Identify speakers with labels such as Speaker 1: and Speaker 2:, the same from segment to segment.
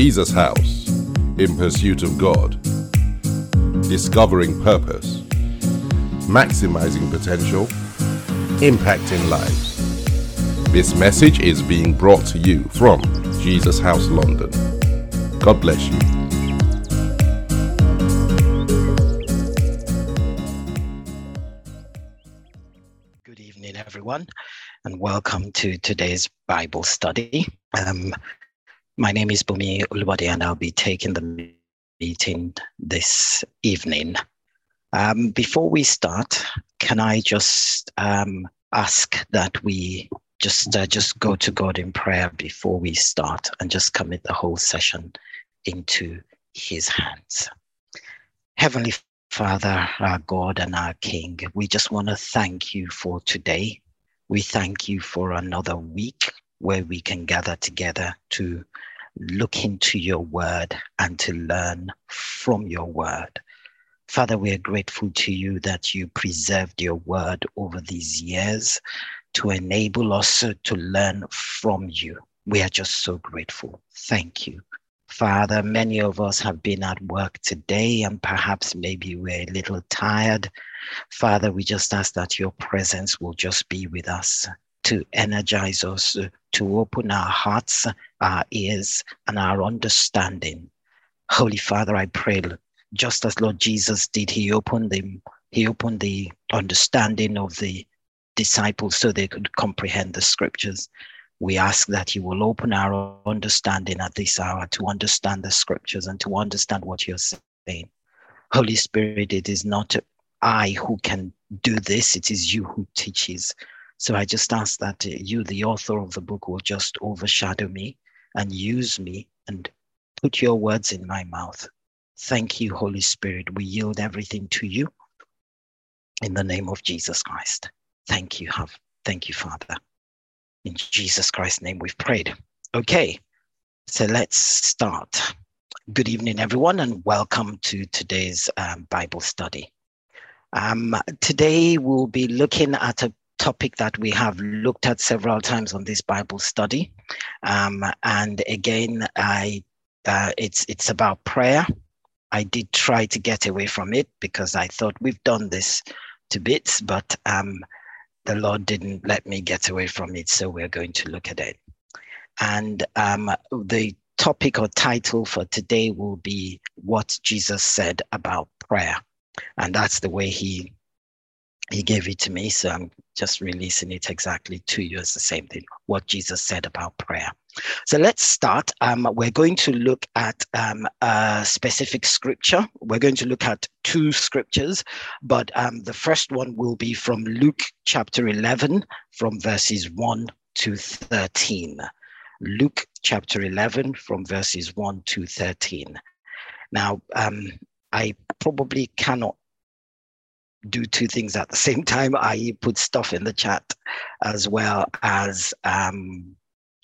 Speaker 1: Jesus House in pursuit of God, discovering purpose, maximizing potential, impacting lives. This message is being brought to you from Jesus House London. God bless you.
Speaker 2: Good evening, everyone, and welcome to today's Bible study. Um, my name is Bunmi Olubode, and I'll be taking the meeting this evening. Um, before we start, can I just um, ask that we just uh, just go to God in prayer before we start, and just commit the whole session into His hands. Heavenly Father, our God and our King, we just want to thank you for today. We thank you for another week where we can gather together to look into your word and to learn from your word. Father, we are grateful to you that you preserved your word over these years to enable us to learn from you. We are just so grateful. Thank you. Father, many of us have been at work today and perhaps maybe we're a little tired. Father, we just ask that your presence will just be with us to energize us, uh, to open our hearts, our ears, and our understanding. Holy Father, I pray, just as Lord Jesus did, He opened the He opened the understanding of the disciples so they could comprehend the scriptures. We ask that you will open our understanding at this hour to understand the scriptures and to understand what you're saying. Holy Spirit, it is not I who can do this, it is you who teaches. So I just ask that you, the author of the book, will just overshadow me and use me and put your words in my mouth. Thank you, Holy Spirit. We yield everything to you in the name of Jesus Christ. Thank you, have. Thank you, Father. In Jesus Christ's name we've prayed. Okay, so let's start. Good evening, everyone, and welcome to today's um, Bible study. Um, today we'll be looking at a topic that we have looked at several times on this Bible study, um, and again, I uh, it's it's about prayer. I did try to get away from it because I thought we've done this to bits, but um, the Lord didn't let me get away from it, so we're going to look at it. And um, the topic or title for today will be what Jesus said about prayer. And that's the way he he gave it to me. So I'm just releasing it exactly to you as the same thing, what Jesus said about prayer. So let's start. Um, we're going to look at um, a specific scripture. We're going to look at two scriptures, but um, the first one will be from Luke chapter 11, from verses 1 to 13. Luke chapter 11, from verses 1 to 13. Now, um, I probably cannot do two things at the same time. I put stuff in the chat as well as um,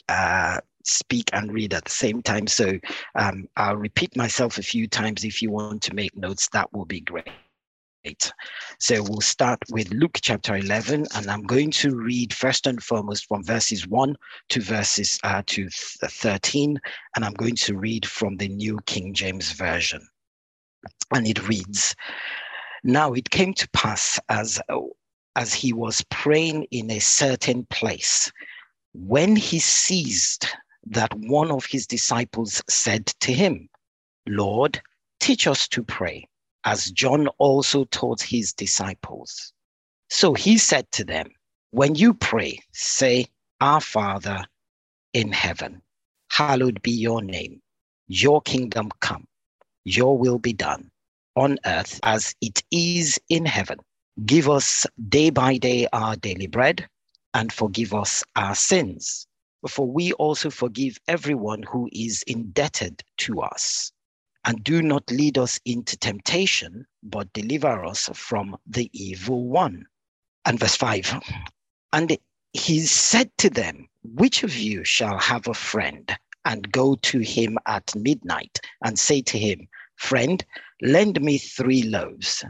Speaker 2: uh, speak and read at the same time. So um, I'll repeat myself a few times. If you want to make notes, that will be great. So we'll start with Luke chapter 11, and I'm going to read first and foremost from verses 1 to verses uh, to 13, and I'm going to read from the New King James Version. And it reads, now it came to pass as, as he was praying in a certain place, when he ceased, that one of his disciples said to him, Lord, teach us to pray, as John also taught his disciples. So he said to them, When you pray, say, Our Father in heaven, hallowed be your name, your kingdom come, your will be done on earth as it is in heaven. Give us day by day our daily bread and forgive us our sins, for we also forgive everyone who is indebted to us. And do not lead us into temptation, but deliver us from the evil one. And verse 5 And he said to them, Which of you shall have a friend and go to him at midnight and say to him, Friend, lend me three loaves,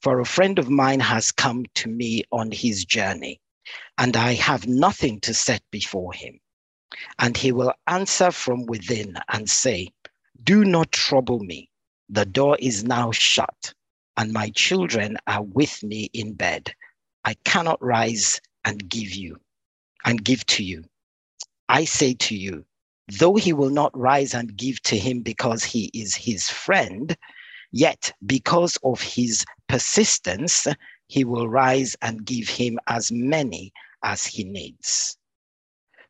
Speaker 2: for a friend of mine has come to me on his journey, and I have nothing to set before him. And he will answer from within and say, Do not trouble me. The door is now shut, and my children are with me in bed. I cannot rise and give you and give to you. I say to you, though he will not rise and give to him because he is his friend, yet because of his persistence, he will rise and give him as many as he needs.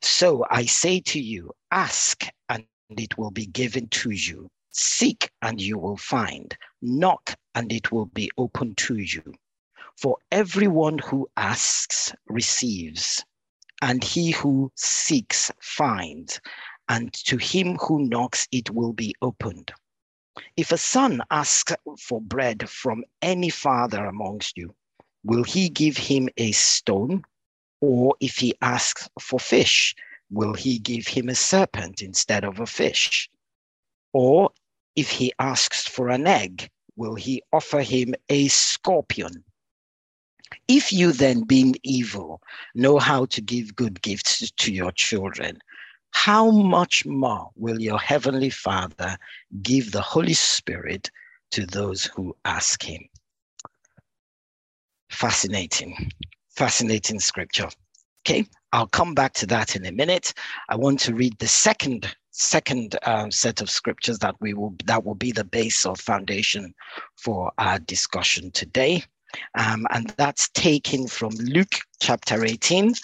Speaker 2: So I say to you, ask and it will be given to you. Seek and you will find. Knock and it will be open to you. For everyone who asks receives, and he who seeks finds, and to him who knocks it will be opened. If a son asks for bread from any father amongst you, will he give him a stone? Or if he asks for fish, will he give him a serpent instead of a fish? Or if he asks for an egg, will he offer him a scorpion? If you then, being evil, know how to give good gifts to your children, how much more will your heavenly Father give the Holy Spirit to those who ask him? Fascinating, fascinating scripture. Okay, I'll come back to that in a minute. I want to read the second second um, set of scriptures that we will that will be the base or foundation for our discussion today. Um, and that's taken from Luke chapter 18,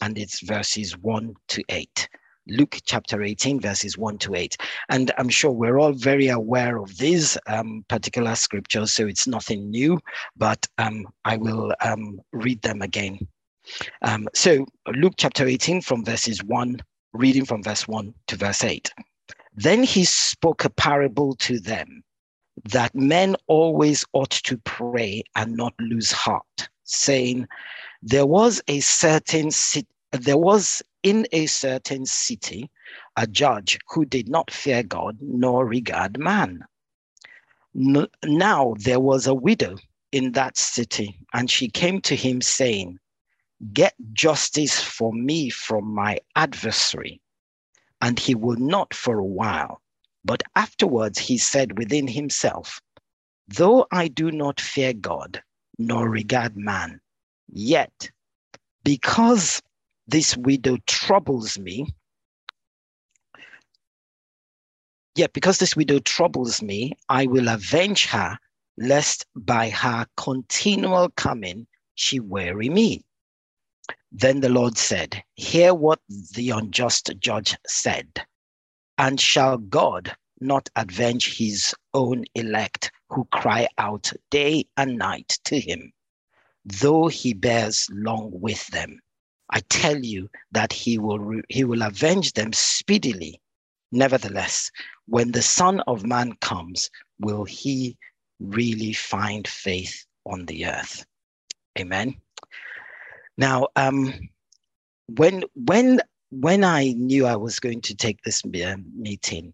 Speaker 2: and it's verses 1 to 8. Luke chapter 18, verses 1 to 8. And I'm sure we're all very aware of these um, particular scriptures, so it's nothing new, but um, I will um, read them again. Um, so, Luke chapter 18, from verses 1 reading from verse 1 to verse 8. Then he spoke a parable to them that men always ought to pray and not lose heart, saying, There was a certain city, there was in a certain city a judge who did not fear God nor regard man. Now there was a widow in that city, and she came to him saying, Get justice for me from my adversary. And he would not for a while. But afterwards he said within himself, Though I do not fear God nor regard man, yet because this widow troubles me, yet because this widow troubles me, I will avenge her, lest by her continual coming she weary me. Then the Lord said, Hear what the unjust judge said. And shall God not avenge his own elect who cry out day and night to him, though he bears long with them? I tell you that he will, he will avenge them speedily. Nevertheless, when the Son of Man comes, will he really find faith on the earth? Amen. Now, um, when when when I knew I was going to take this meeting,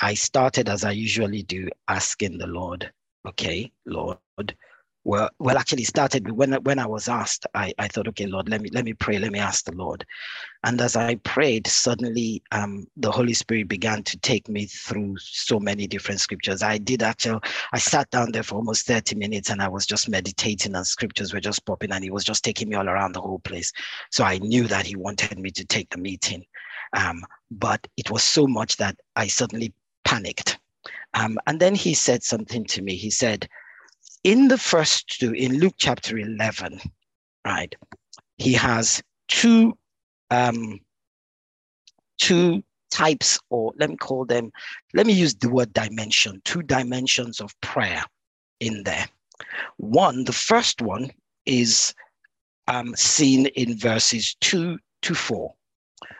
Speaker 2: I started as I usually do, asking the Lord, "Okay, Lord, well, well, actually started when when I was asked, I, I thought, okay, Lord, let me let me pray, let me ask the Lord. And as I prayed, suddenly um, the Holy Spirit began to take me through so many different scriptures. I did actually, I sat down there for almost 30 minutes and I was just meditating and scriptures were just popping and he was just taking me all around the whole place. So I knew that he wanted me to take the meeting. Um, but it was so much that I suddenly panicked. Um, and then he said something to me. He said, in the first two, in Luke chapter 11, right, he has two, um, two types, or let me call them, let me use the word dimension, two dimensions of prayer in there. One, the first one is um, seen in verses two to four,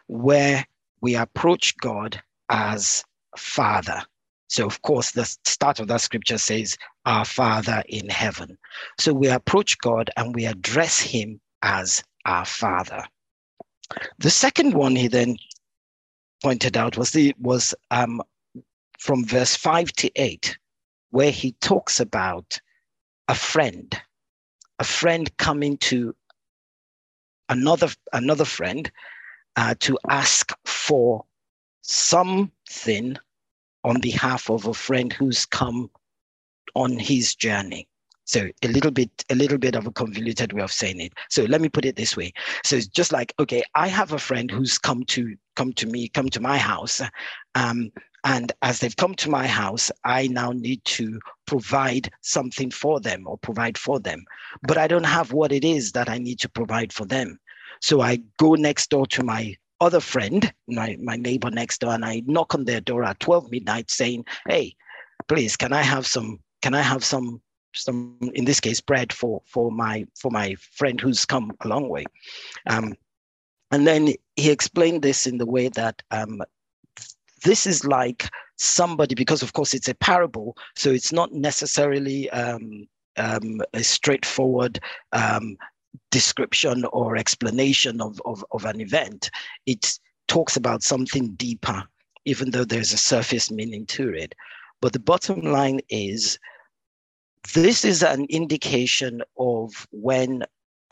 Speaker 2: where we approach God as Father. So, of course, the start of that scripture says, Our Father in heaven. So we approach God and we address him as our Father. The second one he then pointed out was the was um, from verse five to eight, where he talks about a friend, a friend coming to another another friend uh, to ask for something on behalf of a friend who's come on his journey. So a little bit, a little bit of a convoluted way of saying it. So let me put it this way. So it's just like, okay, I have a friend who's come to come to me, come to my house, um, and as they've come to my house, I now need to provide something for them or provide for them. But I don't have what it is that I need to provide for them. So I go next door to my other friend, my, my neighbor next door, and I knock on their door at 12 midnight saying, Hey, please, can I have some, can I have some some in this case bread for for my for my friend who's come a long way? Um, and then he explained this in the way that um, this is like somebody because of course it's a parable so it's not necessarily um, um a straightforward um, description or explanation of, of, of an event it talks about something deeper even though there's a surface meaning to it but the bottom line is this is an indication of when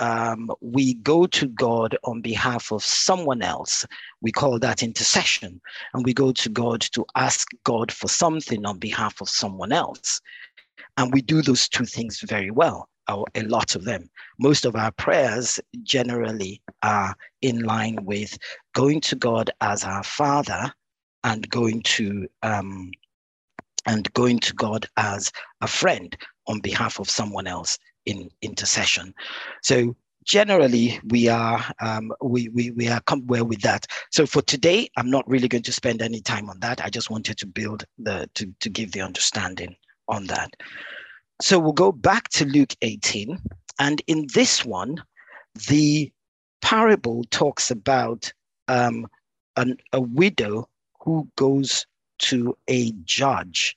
Speaker 2: um, we go to God on behalf of someone else. We call that intercession. And we go to God to ask God for something on behalf of someone else. And we do those two things very well, a lot of them. Most of our prayers generally are in line with going to God as our Father and going to um, and going to God as a friend on behalf of someone else in intercession. So generally we are um, we, we we are come well with that so for today i'm not really going to spend any time on that i just wanted to build the to, to give the understanding on that so we'll go back to luke 18 and in this one the parable talks about um, an, a widow who goes to a judge.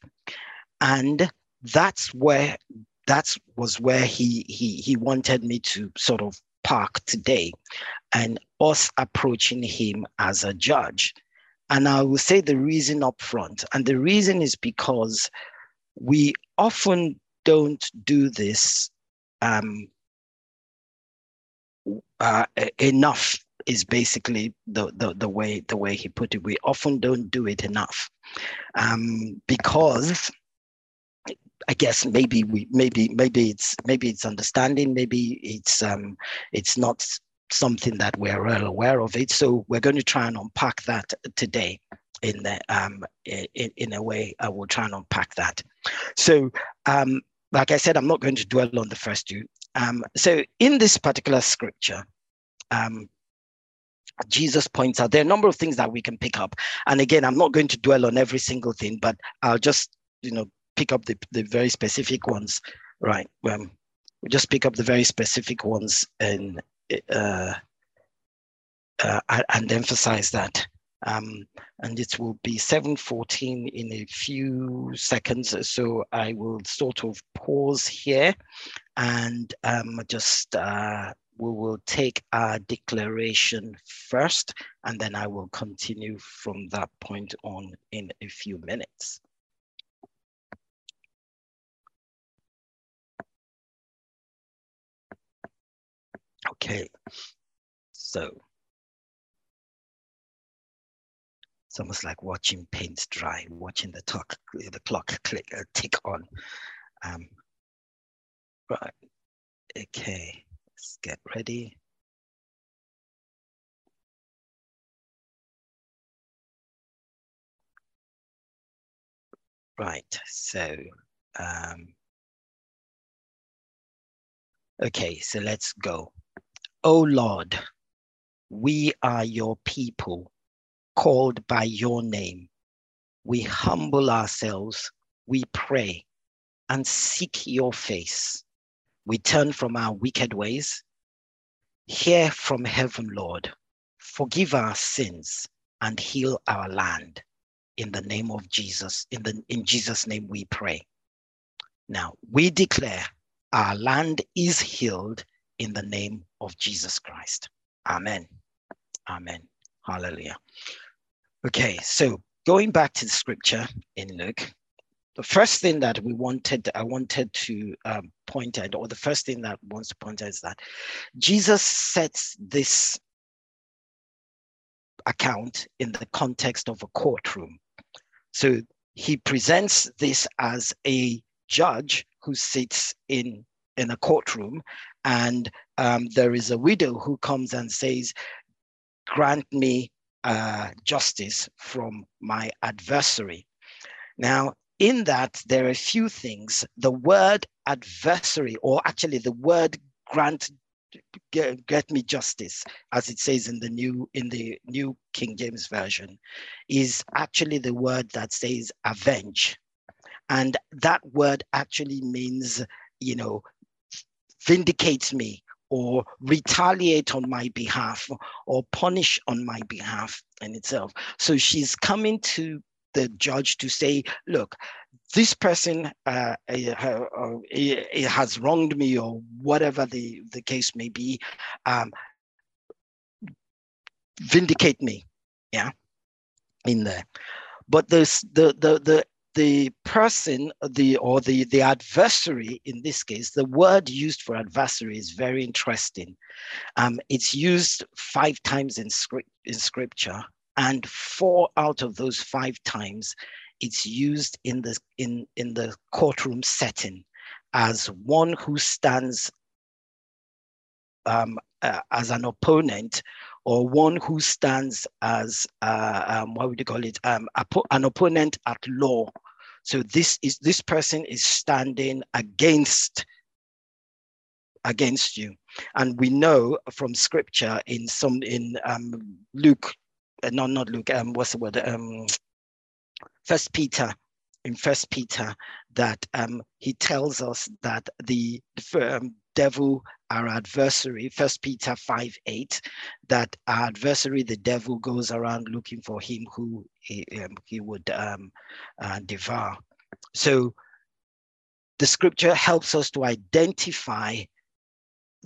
Speaker 2: And that's where that was where he he he wanted me to sort of park today and us approaching him as a judge. And i will say the reason up front and the reason is because we often don't do this um, uh, enough is basically the, the, the way the way he put it. We often don't do it enough um, because I guess maybe we maybe maybe it's maybe it's understanding, maybe it's um it's not something that we're well aware of it. So we're going to try and unpack that today in the um in, in a way I will try and unpack that. So um like I said, I'm not going to dwell on the first two. Um, so in this particular scripture, um, Jesus points out there are a number of things that we can pick up. And again, I'm not going to dwell on every single thing, but I'll just, you know, pick up the, the very specific ones, right? Um, we just pick up the very specific ones and uh, uh, and emphasize that. Um, and it will be 7.14 in a few seconds. So I will sort of pause here and um, just uh, we will take our declaration first, and then I will continue from that point on in a few minutes. Okay, so it's almost like watching paint dry, watching the clock, the clock click, uh, tick on. Um, right, okay, let's get ready. Right, so um, okay, so let's go. O Lord, we are your people, called by your name. We humble ourselves, we pray, and seek your face. We turn from our wicked ways. Hear from heaven, Lord. Forgive our sins and heal our land. In the name of Jesus, in, the, in Jesus' name we pray. Now, we declare our land is healed in the name of Jesus Christ. Amen. Amen. Hallelujah. Okay, so going back to the scripture in Luke, the first thing that we wanted, I wanted to um, point out, or the first thing that wants to point out is that Jesus sets this account in the context of a courtroom. So he presents this as a judge who sits in in a courtroom and um, there is a widow who comes and says grant me uh, justice from my adversary. Now in that there are a few things. The word adversary or actually the word grant get, get, me justice as it says in the new in the new king james version is actually the word that says avenge. And that word actually means you know vindicate me or retaliate on my behalf or punish on my behalf in itself so she's coming to the judge to say look this person uh, uh, uh, has wronged me or whatever the, the case may be, um, vindicate me, yeah, in there. But this, the, the, the, the person, the or the, the adversary in this case, the word used for adversary is very interesting. Um, it's used five times in, script, in scripture, and four out of those five times it's used in the in in the courtroom setting as one who stands um, uh, as an opponent or one who stands as uh, um, what would you call it? Um, an opponent at law. So this is this person is standing against against you. And we know from scripture in some in um, luke uh, not not luke um, what's the word? Um, First Peter, in First Peter, that um, he tells us that the um, devil, our adversary, First Peter 5 8, that our adversary, the devil, goes around looking for him who he, um, he would um, uh, devour. So the scripture helps us to identify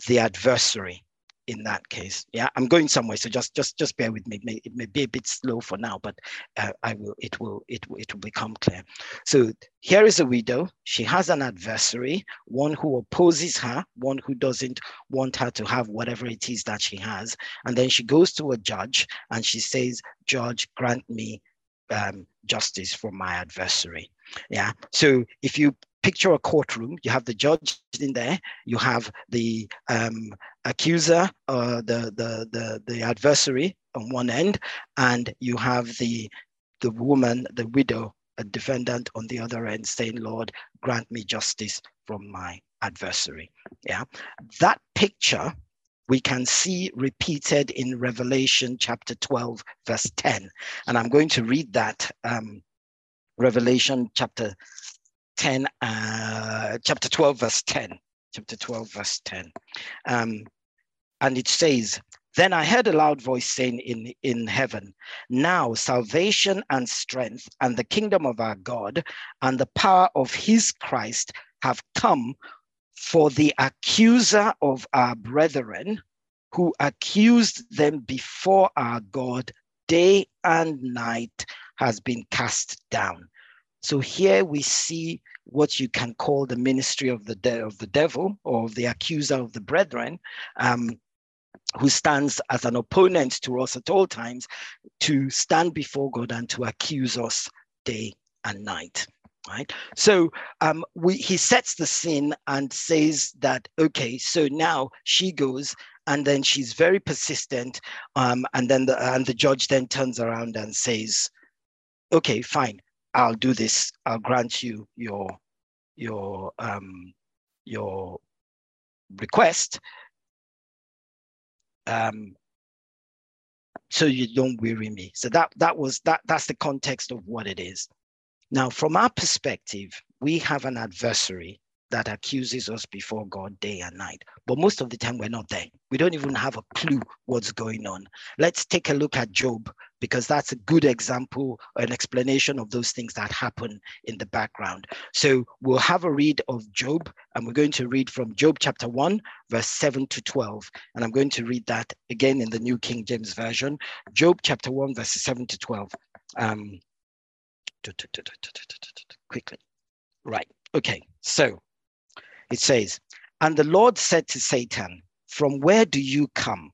Speaker 2: the adversary in that case. Yeah, I'm going somewhere, so just just just bear with me. It may, it may be a bit slow for now, but uh, I will. It will it it will become clear. So here is a widow. She has an adversary, one who opposes her, one who doesn't want her to have whatever it is that she has, and then she goes to a judge and she says, "Judge, grant me um, justice for my adversary." Yeah. So if you picture a courtroom. You have the judge in there. You have the um, accuser, uh, the, the, the, the adversary on one end, and you have the, the woman, the widow, a defendant on the other end saying, Lord, grant me justice from my adversary. Yeah, that picture we can see repeated in Revelation chapter 12, verse 10. And I'm going to read that um, Revelation chapter 10, uh, chapter 12, verse 10. Chapter 12, verse 10. Um, and it says, Then I heard a loud voice saying in, in heaven, Now salvation and strength and the kingdom of our God and the power of his Christ have come for the accuser of our brethren who accused them before our God day and night has been cast down. So here we see what you can call the ministry of the de- of the devil or of the accuser of the brethren, um, who stands as an opponent to us at all times, to stand before God and to accuse us day and night. Right. So um, we, he sets the scene and says that okay, so now she goes and then she's very persistent, um, and then the and the judge then turns around and says, okay, fine I'll do this. I'll grant you your your um, your request. Um, so you don't weary me. So that that was that that's the context of what it is. Now, from our perspective, we have an adversary that accuses us before God day and night. But most of the time, we're not there. We don't even have a clue what's going on. Let's take a look at Job, because that's a good example, an explanation of those things that happen in the background. So we'll have a read of Job, and we're going to read from Job chapter 1, verse 7 to 12. And I'm going to read that again in the New King James Version. Job chapter 1, verses 7 to 12. Um, quickly. Right. Okay. So it says, And the Lord said to Satan, From where do you come?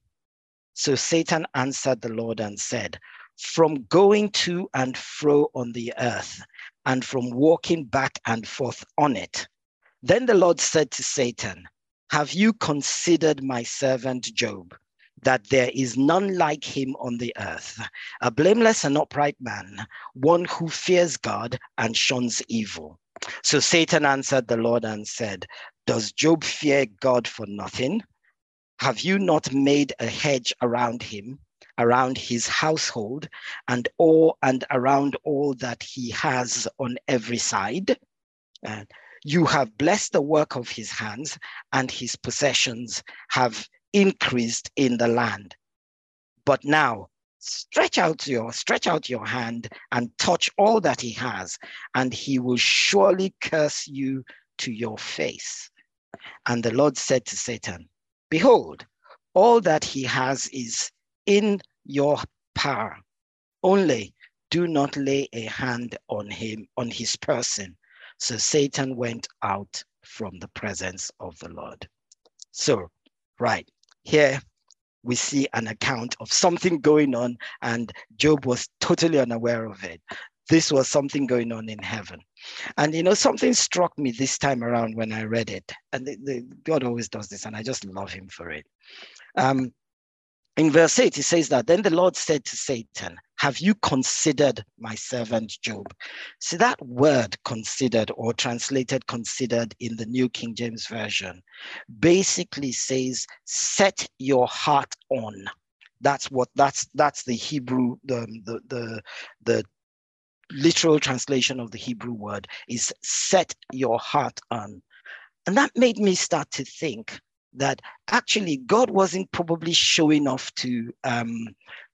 Speaker 2: So Satan answered the Lord and said, From going to and fro on the earth, and from walking back and forth on it. Then the Lord said to Satan, Have you considered my servant Job? That there is none like him on the earth, a blameless and upright man, one who fears God and shuns evil. So Satan answered the Lord and said, Does Job fear God for nothing? Have you not made a hedge around him, around his household, and all and around all that he has on every side? And you have blessed the work of his hands, and his possessions have increased in the land. But now stretch out your stretch out your hand and touch all that he has, and he will surely curse you to your face. And the Lord said to Satan, Behold, all that he has is in your power. Only do not lay a hand on him, on his person. So Satan went out from the presence of the Lord. So, right here, we see an account of something going on, and Job was totally unaware of it. This was something going on in heaven. And you know, something struck me this time around when I read it. And the, the, God always does this, and I just love him for it. Um, in verse 8, he says that then the Lord said to Satan, Have you considered my servant Job? See, that word considered or translated considered in the New King James Version basically says, Set your heart on. That's what that's that's the Hebrew, the the the, the literal translation of the Hebrew word is set your heart on. And that made me start to think that actually God wasn't probably showing off to um,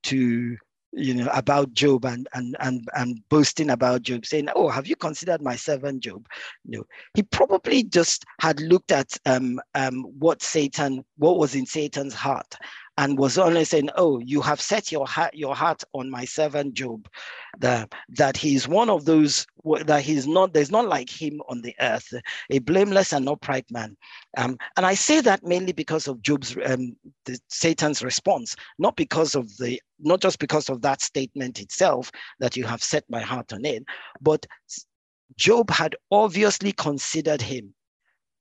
Speaker 2: to you know about Job and and and and boasting about Job, saying, "Oh, have you considered my servant Job?" No, he probably just had looked at um, um, what Satan, what was in Satan's heart, and was only saying, "Oh, you have set your heart your heart on my servant Job, that that he's one of those that he's not there's not like him on the earth, a blameless and upright man." Um, and I say that mainly because of Job's um, the, Satan's response, not because of the not just because of that statement itself that you have set my heart on it, but Job had obviously considered him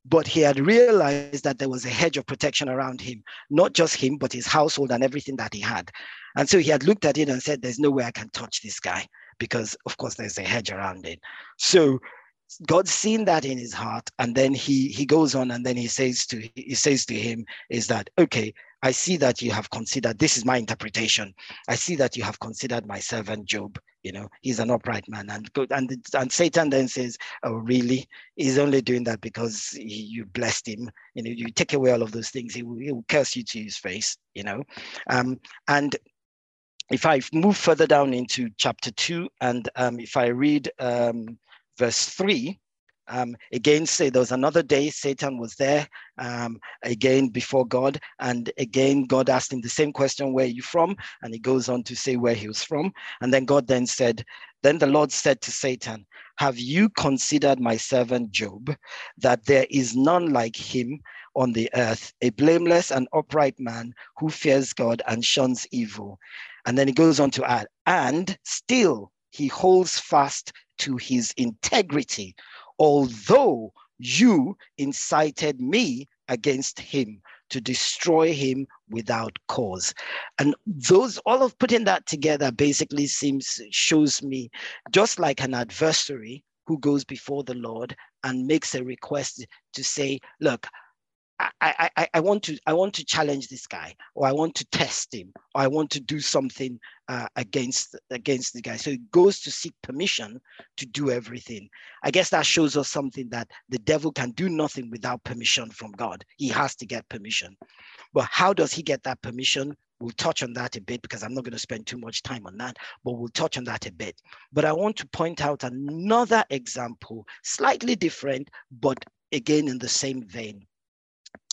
Speaker 2: but he had realized that there was a hedge of protection around him, not just him, but his household and everything that he had. And so he had looked at it and said, There's no way I can touch this guy because, of course, there's a hedge around it. So God's seen that in his heart, and then he he goes on and then he says to he says to him, is that okay, I see that you have considered, this is my interpretation. I see that you have considered my servant Job. You know, he's an upright man. And and, and Satan then says, Oh, really? He's only doing that because he, you blessed him. You know, you take away all of those things, he will, he will curse you to his face, you know. Um, and if I move further down into chapter two, and um, if I read um, verse three, um, again, say there was another day Satan was there um, again before God, and again God asked him the same question, "Where are you from?" And he goes on to say where he was from, and then God then said, "Then the Lord said to Satan, Have you considered my servant Job, that there is none like him on the earth, a blameless and upright man who fears God and shuns evil?" And then he goes on to add, "And still." He holds fast to his integrity, although you incited me against him to destroy him without cause. And those all of putting that together basically seems shows me just like an adversary who goes before the lord and makes a request to say look I, I, I want to I want to challenge this guy, or I want to test him, or I want to do something uh, against against the guy. So he goes to seek permission to do everything. I guess that shows us something that the devil can do nothing without permission from God. He has to get permission. But how does he get that permission? We'll touch on that a bit because I'm not going to spend too much time on that, but we'll touch on that a bit. But I want to point out another example, slightly different, but again in the same vein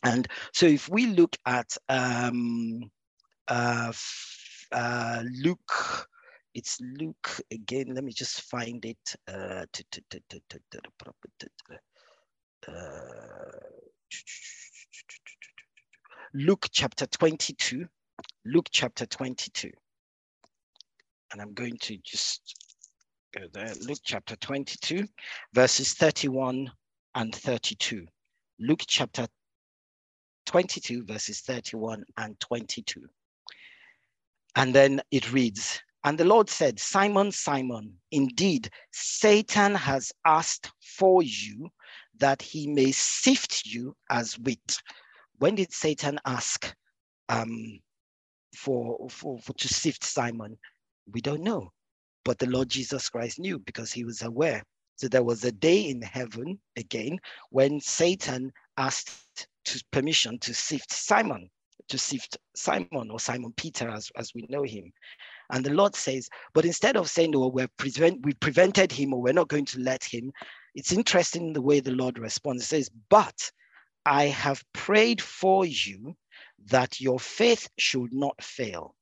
Speaker 2: and so if we look at um, uh, uh, Luke, it's Luke again. Let me just find it. Uh, Luke chapter 22. Luke chapter 22. And I'm going to just go there. Luke chapter 22, verses 31 and 32. Luke chapter 22, verses 31 and 22. And then it reads, and the Lord said, Simon, Simon, indeed, Satan has asked for you that he may sift you as wheat. When did Satan ask um, for, for, for to sift Simon? We don't know. But the Lord Jesus Christ knew because he was aware. So there was a day in heaven again when Satan asked to permission to sift Simon, to sift Simon or Simon Peter as, as we know him. And the Lord says, but instead of saying, oh, we're prevent, we prevented him or we're not going to let him, it's interesting the way the Lord responds. It says, but I have prayed for you that your faith should not fail.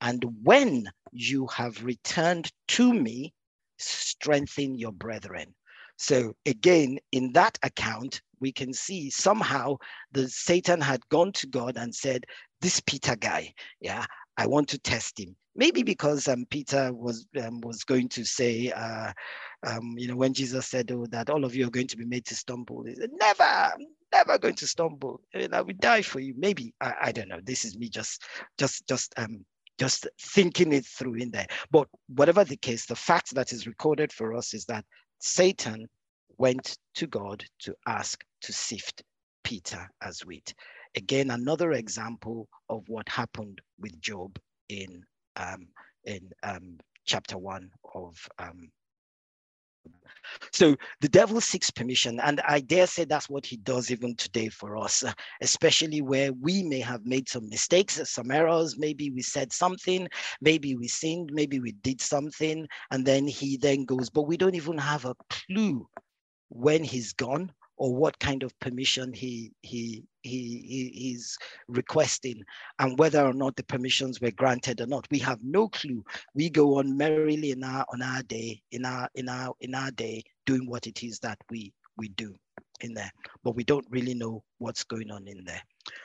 Speaker 2: And when you have returned to me, strengthen your brethren. So again, in that account, we can see somehow the Satan had gone to God and said, this Peter guy, yeah, I want to test him. Maybe because um, Peter was um, was going to say, uh, um, you know, when Jesus said, "Oh, that all of you are going to be made to stumble," he said, "Never, never going to stumble. I, I will die for you." Maybe I, I don't know. This is me just, just, just um, just thinking it through in there. But whatever the case, the fact that is recorded for us is that Satan went to God to ask to sift Peter as wheat. Again, another example of what happened with Job in um, in um, chapter one of um, so the devil seeks permission, and I dare say that's what he does even today for us, especially where we may have made some mistakes, some errors. Maybe we said something, maybe we sinned, maybe we did something, and then he then goes, but we don't even have a clue when he's gone or what kind of permission he he he he's requesting and whether or not the permissions were granted or not. We have no clue. We go on merrily in our on our day in our in our in our day doing what it is that we we do in there. But we don't really know what's going on in there.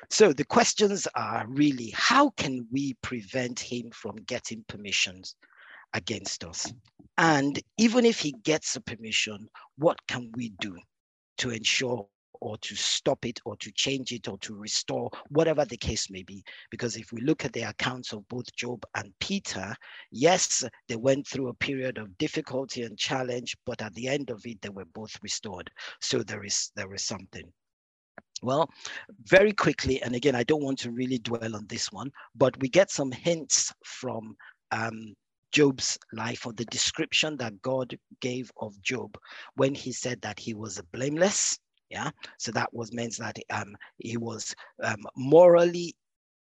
Speaker 2: So the questions are really how can we prevent him from getting permissions against us and even if he gets a permission what can we do to ensure or to stop it or to change it or to restore, whatever the case may be. Because if we look at the accounts of both Job and Peter, yes, they went through a period of difficulty and challenge, but at the end of it, they were both restored. So there is there is something. Well, very quickly, and again, I don't want to really dwell on this one, but we get some hints from um, Job's life or the description that God gave of Job when he said that he was blameless. Yeah, so that was means that um, he was um, morally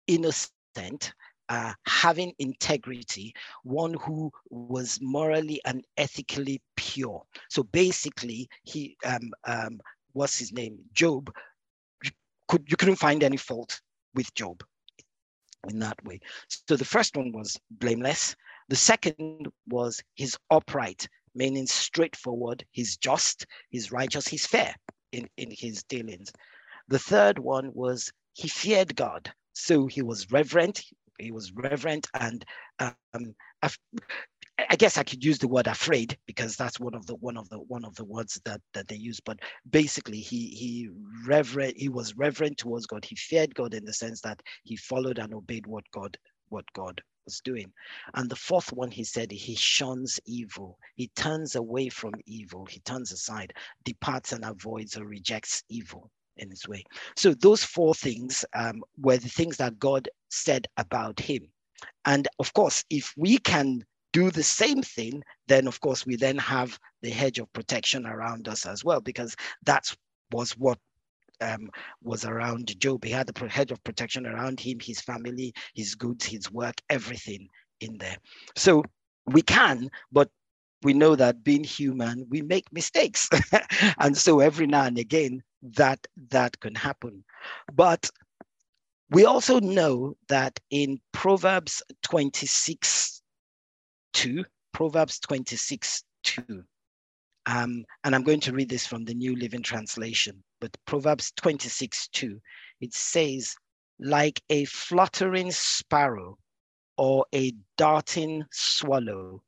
Speaker 2: innocent, uh, having integrity, one who was morally and ethically pure. So basically, he um, um, what's his name? Job. Could you couldn't find any fault with Job in that way. So the first one was blameless. The second was he's upright, meaning straightforward, he's just, he's righteous, he's fair in, in his dealings. The third one was he feared God. So he was reverent, he was reverent and um, I guess I could use the word afraid because that's one of the one of the one of the words that that they use. But basically, he he reverent he was reverent towards God. He feared God in the sense that he followed and obeyed what God what God was doing. And the fourth one, he said, he shuns evil. He turns away from evil. He turns aside, departs and avoids or rejects evil in his way. So those four things um, were the things that God said about him. And of course, if we can do the same thing, then of course we then have the hedge of protection around us as well, because that was what um, was around Job. He had the hedge of protection around him, his family, his goods, his work, everything in there. So we can, but we know that being human, we make mistakes. and so every now and again, that that can happen. But we also know that in Proverbs 26, 2, Proverbs 26, 2, um, and I'm going to read this from the New Living Translation, but Proverbs 26 2, it says, like a fluttering sparrow or a darting swallow,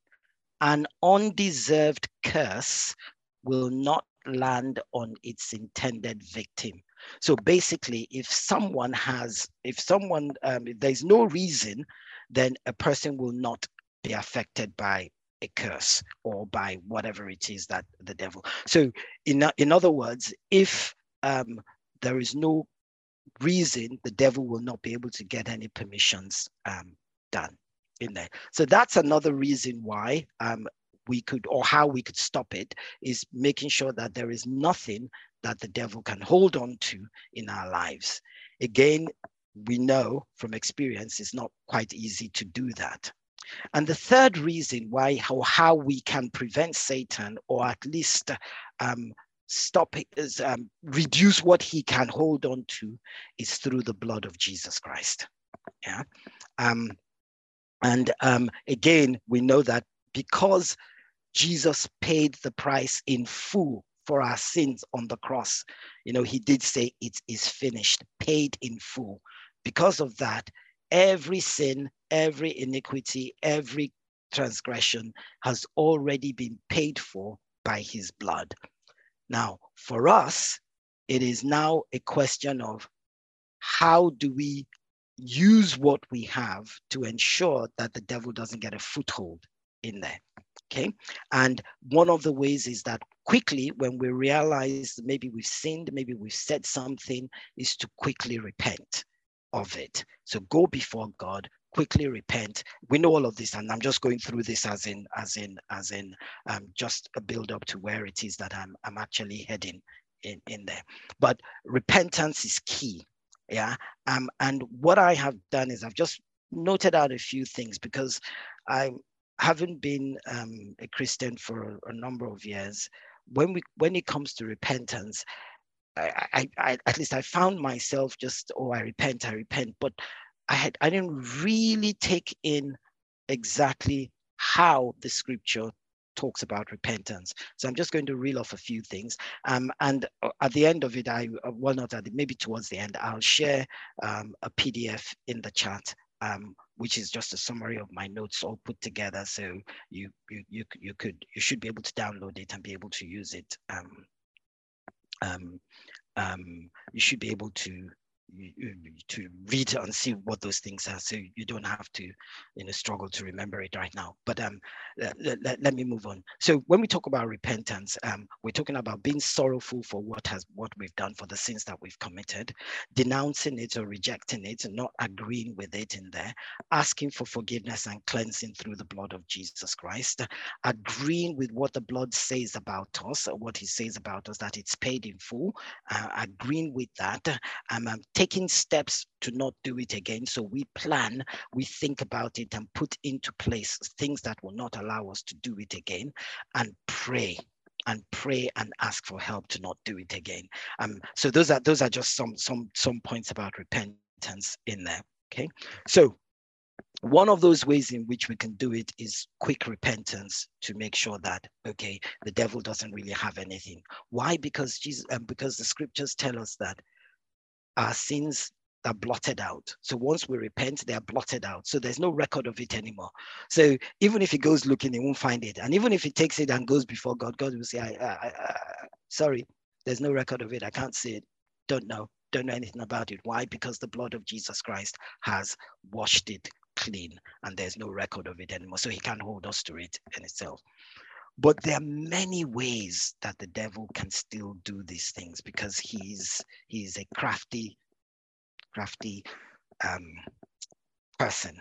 Speaker 2: an undeserved curse will not land on its intended victim. So basically, if someone has, if someone, um, if there's no reason, then a person will not be affected by a curse or by whatever it is that the devil. So, in in other words, if um, there is no reason, the devil will not be able to get any permissions um, done in there. So that's another reason why um, we could, or how we could stop it, is making sure that there is nothing that the devil can hold on to in our lives. Again, we know from experience it's not quite easy to do that. And the third reason why how, how we can prevent Satan or at least um, stop is um, reduce what he can hold on to is through the blood of Jesus Christ. Yeah. Um, and um, again, we know that because Jesus paid the price in full for our sins on the cross, you know, he did say it is finished, paid in full. Because of that, every sin, every iniquity, every transgression has already been paid for by his blood. Now, for us, it is now a question of how do we use what we have to ensure that the devil doesn't get a foothold in there. Okay. And one of the ways is that quickly, when we realize maybe we've sinned, maybe we've said something, is to quickly repent of it. So go before God, quickly repent. We know all of this, and I'm just going through this as in, as in, as in, um, just a build up to where it is that I'm, I'm actually heading in, in there. But repentance is key yeah. Um, and what I have done is I've just noted out a few things because I haven't been um, a Christian for a, number of years. When we when it comes to repentance, I, I, I, at least I found myself just oh I repent I repent, but I had I didn't really take in exactly how the scripture talks about repentance. So I'm just going to reel off a few things. Um, and uh, at the end of it, I, well, not at the, maybe towards the end, I'll share um, a PDF in the chat, um, which is just a summary of my notes all put together. So you, you, you, you could, you should be able to download it and be able to use it. Um, um, um, you should be able to to read and see what those things are so you don't have to you know struggle to remember it right now. But um let, let, let me move on. So when we talk about repentance um we're talking about being sorrowful for what has what we've done for the sins that we've committed denouncing it or rejecting it and not agreeing with it in there asking for forgiveness and cleansing through the blood of jesus christ agreeing with what the blood says about us what he says about us that it's paid in full uh, agreeing with that um, um taking steps to not do it again. So we plan, we think about it and put into place things that will not allow us to do it again and pray and pray and ask for help to not do it again. Um, so those are those are just some some some points about repentance in there. Okay, so one of those ways in which we can do it is quick repentance to make sure that okay the devil doesn't really have anything why because jesus um, because the scriptures tell us that our sins are blotted out. So once we repent, they are blotted out. So there's no record of it anymore. So even if he goes looking, he won't find it. And even if he takes it and goes before God, God will say, I, I, I, sorry, there's no record of it. I can't see it. Don't know. Don't know anything about it. Why? Because the blood of Jesus Christ has washed it clean and there's no record of it anymore. So he can't hold us to it in itself. But there are many ways that the devil can still do these things because he's he's a crafty, crafty um, person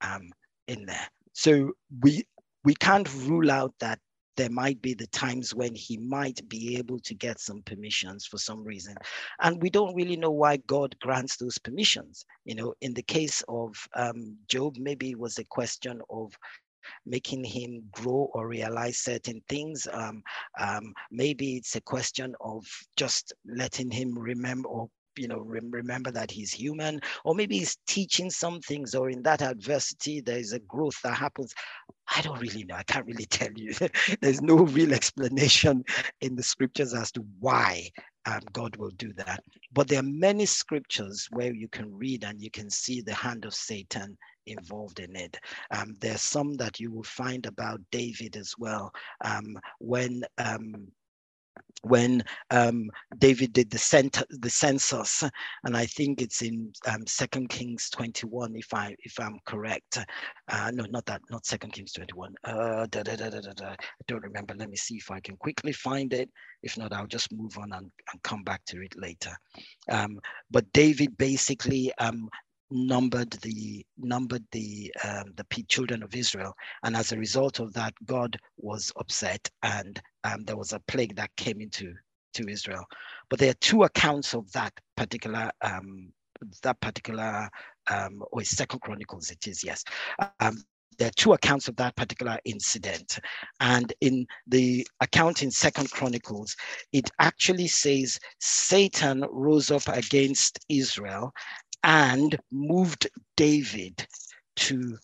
Speaker 2: um, in there. So we we can't rule out that there might be the times when he might be able to get some permissions for some reason. And we don't really know why God grants those permissions. You know, in the case of um, Job, maybe it was a question of making him grow or realize certain things. Um, um, maybe it's a question of just letting him remember or you know remember that he's human or maybe he's teaching some things or in that adversity there's a growth that happens. I don't really know. I can't really tell you. There's no real explanation in the scriptures as to why um, god will do that. But there are many scriptures where you can read and you can see the hand of satan involved in it. Um, there's some that you will find about David as well. Um, when um, when um, David did the, cent- the census, and I think it's in um, Second Kings 21, if I if I'm correct. Uh, no, not that, not Second Kings 21. Uh, da, da, da. I don't remember. Let me see if I can quickly find it. If not, I'll just move on and, and come back to it later. Um, but David basically um, numbered the numbered the um, the children of Israel, and as a result of that, God was upset, and um, there was a plague that came into to Israel. But there are two accounts of that particular um, that particular um, or Second Chronicles. It is yes. Um, there are two accounts of that particular incident and in the account in second chronicles it actually says satan rose up against israel and moved David to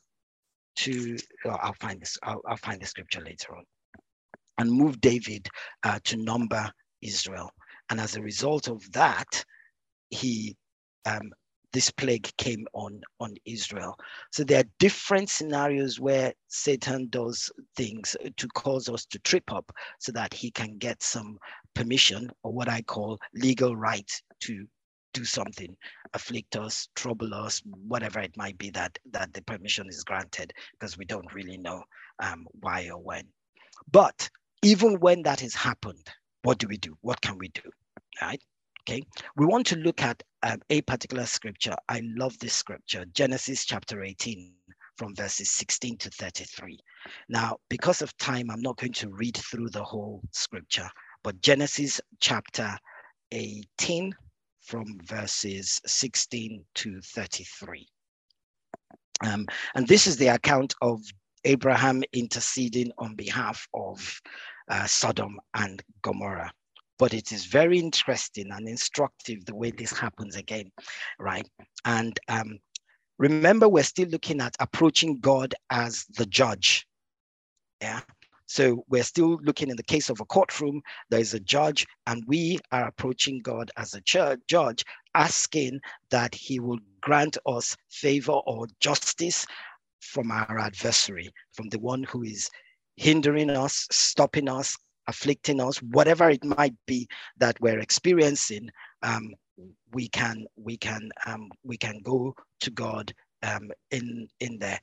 Speaker 2: to oh, I'll find this I'll, I'll, find the scripture later on and moved David uh, to number Israel and as a result of that he um, this plague came on on Israel. So there are different scenarios where Satan does things to cause us to trip up so that he can get some permission or what I call legal right to do something, afflict us, trouble us, whatever it might be that that the permission is granted, because we don't really know um, why or when. But even when that has happened, what do we do? What can we do? Right? Okay. We want to look at um, a particular scripture. I love this scripture, Genesis chapter 18 from verses 16 to 33. Now, because of time, I'm not going to read through the whole scripture, but Genesis chapter 18 from verses 16 to 33. Um, and this is the account of Abraham interceding on behalf of uh, Sodom and Gomorrah. But it is very interesting and instructive the way this happens again, right? And um, remember, we're still looking at approaching God as the judge. Yeah. So we're still looking in the case of a courtroom, there is a judge, and we are approaching God as a church, judge, asking that he will grant us favor or justice from our adversary, from the one who is hindering us, stopping us, afflicting us, whatever it might be that we're experiencing. Um, we can we can um, we can go to God um, in in there.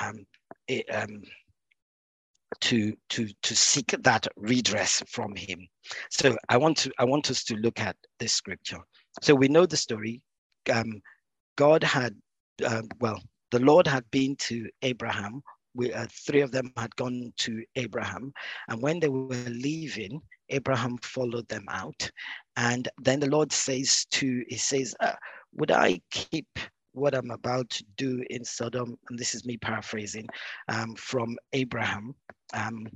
Speaker 2: Um, it, um, to to to seek that redress from him. So i want to i want us to look at this scripture. So we know the story. Um, god had um, well the lord had been to abraham. We, uh, three of them had gone to abraham. And when they were leaving abraham followed them out. And then the lord says to he says uh, would i keep what I'm about to do in Sodom, and this is me paraphrasing um, from Abraham. Um,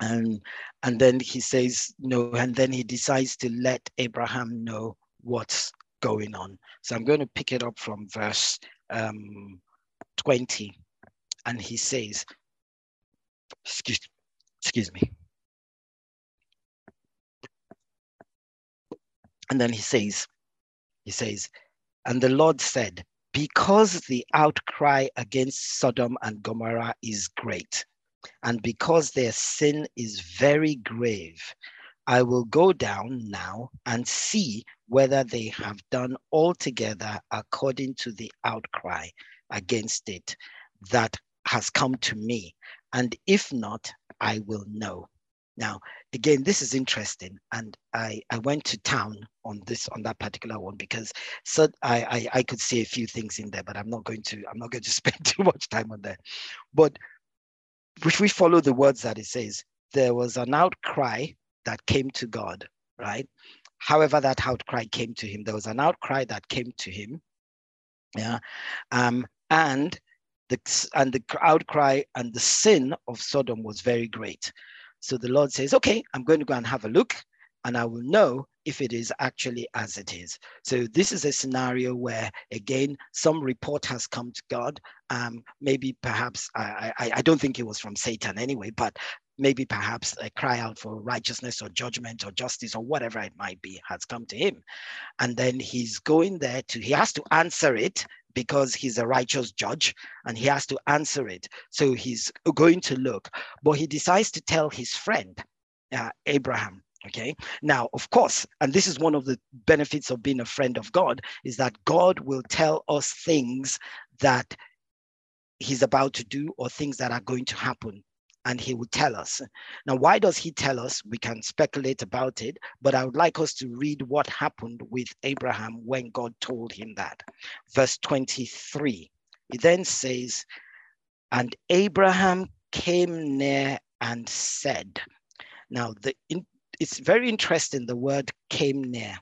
Speaker 2: and, and then he says no, and then he decides to let Abraham know what's going on. So I'm going to pick it up from verse um, 20. And he says, excuse, excuse me. And then he says, he says, and the Lord said, Because the outcry against Sodom and Gomorrah is great, and because their sin is very grave, I will go down now and see whether they have done altogether according to the outcry against it that has come to me. And if not, I will know. Now, again, this is interesting, and I, I went to town on this on that particular one because so I, I I could see a few things in there, but I'm not going to I'm not going to spend too much time on that. But if we follow the words that it says, there was an outcry that came to God, right? However, that outcry came to him. There was an outcry that came to him, yeah, um, and the and the outcry and the sin of Sodom was very great. So the Lord says, okay, I'm going to go and have a look and I will know if it is actually as it is. So this is a scenario where, again, some report has come to God. Um, maybe perhaps, I, I, I don't think it was from Satan anyway, but maybe perhaps a cry out for righteousness or judgment or justice or whatever it might be has come to him. And then he's going there to, he has to answer it because he's a righteous judge and he has to answer it. So he's going to look, but he decides to tell his friend, uh, Abraham. Okay. Now, of course, and this is one of the benefits of being a friend of God, is that God will tell us things that he's about to do or things that are going to happen and he will tell us. Now, why does he tell us? We can speculate about it, but I would like us to read what happened with Abraham when God told him that. Verse 23, it then says, And Abraham came near and said, Now, the, in, it's very interesting, the word came near,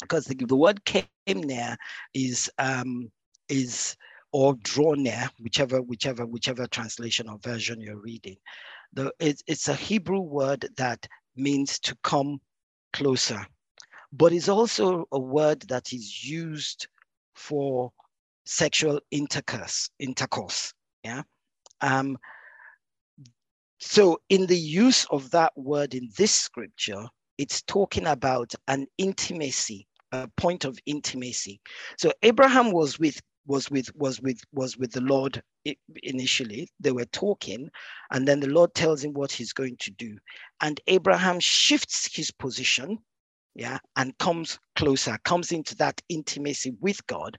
Speaker 2: because the, the word came near is, um, is or draw near, whichever, whichever, whichever translation or version you're reading. The, it's, it's a Hebrew word that means to come closer, but it's also a word that is used for sexual intercourse, intercourse. Yeah. Um, so in the use of that word in this scripture, it's talking about an intimacy, a point of intimacy. So Abraham was with was with was with was with the Lord initially. They were talking, and then the Lord tells him what he's going to do, and Abraham shifts his position, yeah, and comes closer, comes into that intimacy with God,